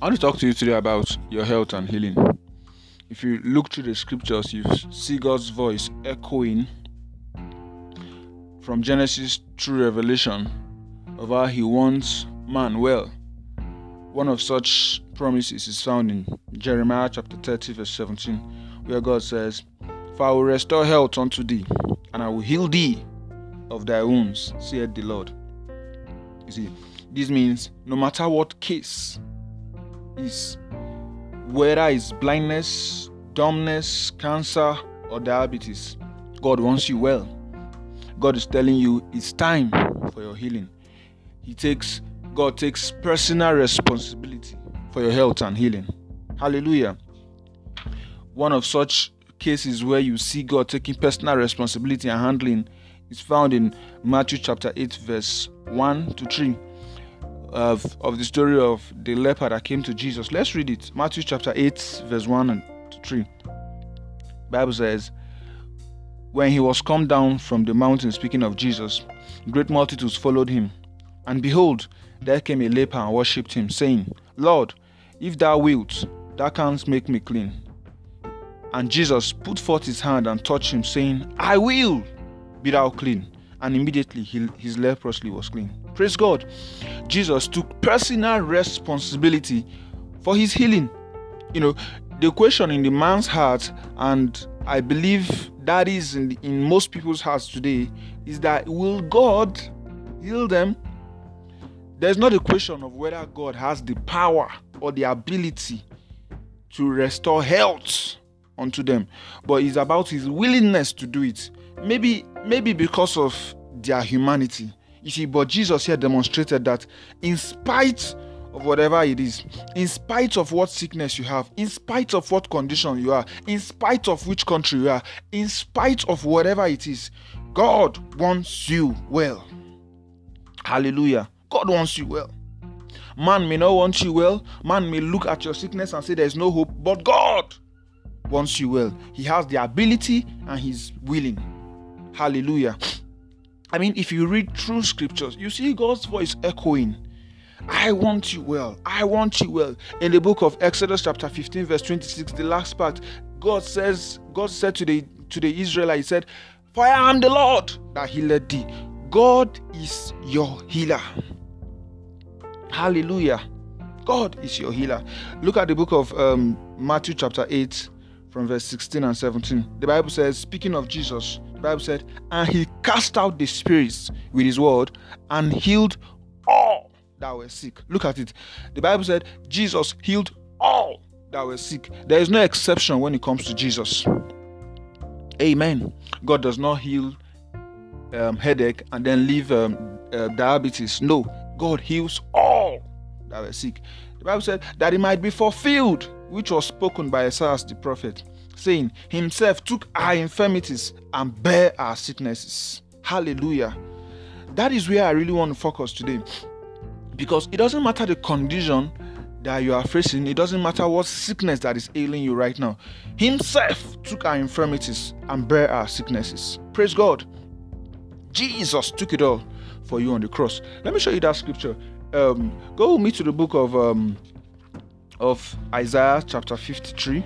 I want to talk to you today about your health and healing. If you look through the scriptures, you see God's voice echoing from Genesis through Revelation of how He wants man well. One of such promises is found in Jeremiah chapter 30, verse 17, where God says, For I will restore health unto thee, and I will heal thee of thy wounds, saith the Lord. You see, this means no matter what case is, whether it's blindness, dumbness, cancer, or diabetes, God wants you well. God is telling you it's time for your healing. He takes God takes personal responsibility for your health and healing. Hallelujah. One of such cases where you see God taking personal responsibility and handling is found in Matthew chapter 8 verse 1 to 3 of, of the story of the leper that came to Jesus. Let's read it. Matthew chapter 8, verse 1 and 3. Bible says, When he was come down from the mountain, speaking of Jesus, great multitudes followed him. And behold, there came a leper and worshipped him, saying, Lord, if thou wilt, thou canst make me clean. And Jesus put forth his hand and touched him, saying, I will be thou clean. And immediately he, his leprosy was clean. Praise God. Jesus took personal responsibility for his healing. You know, the question in the man's heart, and I believe that is in, the, in most people's hearts today, is that will God heal them? There's not a question of whether God has the power or the ability to restore health unto them, but it's about his willingness to do it. Maybe, maybe because of their humanity you see, but Jesus here demonstrated that in spite of whatever it is, in spite of what sickness you have, in spite of what condition you are, in spite of which country you are, in spite of whatever it is, God wants you well. Hallelujah. God wants you well. Man may not want you well. Man may look at your sickness and say there's no hope, but God wants you well. He has the ability and He's willing. Hallelujah. I mean, if you read through scriptures, you see God's voice echoing. I want you well. I want you well. In the book of Exodus, chapter 15, verse 26, the last part, God says, God said to the to the Israelites, He said, For I am the Lord that healed thee. God is your healer. Hallelujah. God is your healer. Look at the book of um, Matthew, chapter 8, from verse 16 and 17. The Bible says, speaking of Jesus, the Bible said, and he cast out the spirits with his word and healed all that were sick. Look at it. The Bible said, Jesus healed all that were sick. There is no exception when it comes to Jesus. Amen. God does not heal um, headache and then leave um, uh, diabetes. No, God heals all that were sick. The Bible said that it might be fulfilled, which was spoken by Isaiah the prophet saying, Himself took our infirmities and bare our sicknesses. Hallelujah. That is where I really want to focus today. Because it doesn't matter the condition that you are facing, it doesn't matter what sickness that is ailing you right now. Himself took our infirmities and bare our sicknesses. Praise God. Jesus took it all for you on the cross. Let me show you that scripture. Um, go with me to the book of um, of Isaiah chapter 53.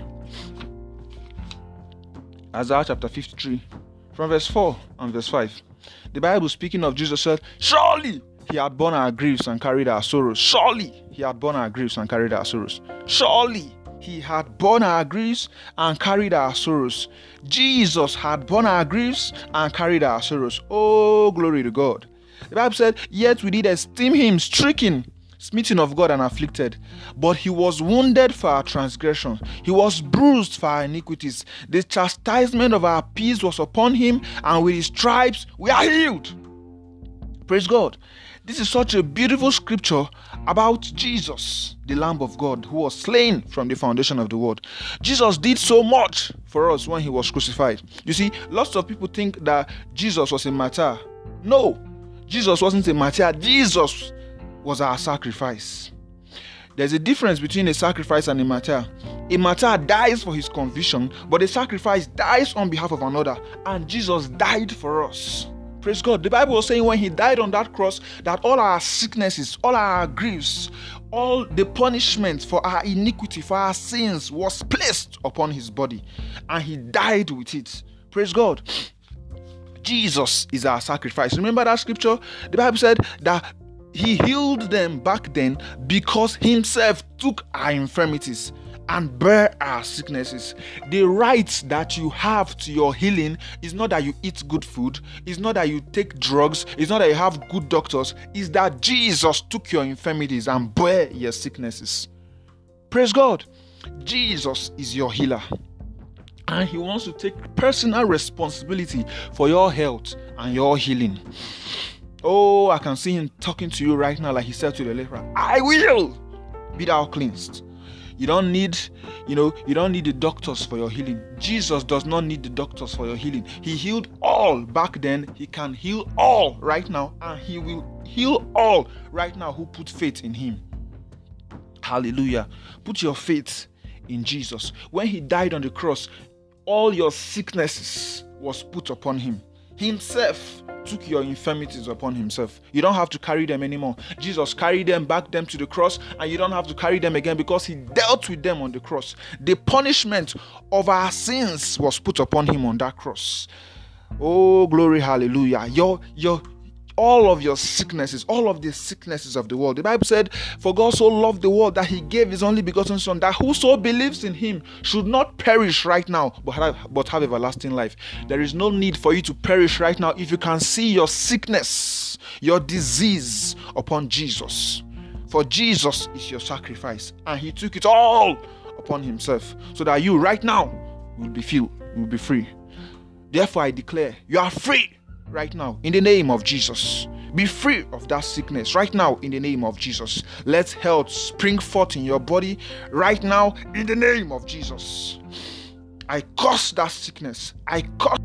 Isaiah chapter 53, from verse 4 and verse 5. The Bible speaking of Jesus said, Surely he had borne our griefs and carried our sorrows. Surely he had borne our griefs and carried our sorrows. Surely he had borne our griefs and carried our sorrows. Jesus had borne our griefs and carried our sorrows. Oh, glory to God. The Bible said, Yet we did esteem him stricken smitten of God and afflicted. But he was wounded for our transgressions, he was bruised for our iniquities. The chastisement of our peace was upon him, and with his stripes we are healed. Praise God. This is such a beautiful scripture about Jesus, the Lamb of God, who was slain from the foundation of the world. Jesus did so much for us when he was crucified. You see, lots of people think that Jesus was a martyr. No, Jesus wasn't a martyr. Jesus was our sacrifice. There's a difference between a sacrifice and a martyr. A martyr dies for his conviction, but a sacrifice dies on behalf of another, and Jesus died for us. Praise God. The Bible was saying when he died on that cross that all our sicknesses, all our griefs, all the punishment for our iniquity, for our sins, was placed upon his body, and he died with it. Praise God. Jesus is our sacrifice. Remember that scripture? The Bible said that he healed them back then because himself took our infirmities and bear our sicknesses. The right that you have to your healing is not that you eat good food, it's not that you take drugs, it's not that you have good doctors, it's that Jesus took your infirmities and bear your sicknesses. Praise God. Jesus is your healer. And he wants to take personal responsibility for your health and your healing. Oh, I can see him talking to you right now, like he said to the leper, I will be thou cleansed. You don't need, you know, you don't need the doctors for your healing. Jesus does not need the doctors for your healing. He healed all back then. He can heal all right now, and he will heal all right now who put faith in him. Hallelujah. Put your faith in Jesus. When he died on the cross, all your sicknesses was put upon him. Himself took your infirmities upon himself. You don't have to carry them anymore. Jesus carried them back them to the cross, and you don't have to carry them again because he dealt with them on the cross. The punishment of our sins was put upon him on that cross. Oh, glory, hallelujah. Your your all of your sicknesses, all of the sicknesses of the world. The Bible said, For God so loved the world that he gave his only begotten Son, that whoso believes in him should not perish right now, but have, but have everlasting life. There is no need for you to perish right now if you can see your sickness, your disease upon Jesus. For Jesus is your sacrifice, and he took it all upon himself, so that you right now will be filled, will be free. Therefore, I declare you are free right now in the name of Jesus. Be free of that sickness right now in the name of Jesus. Let health spring forth in your body right now in the name of Jesus. I curse that sickness. I curse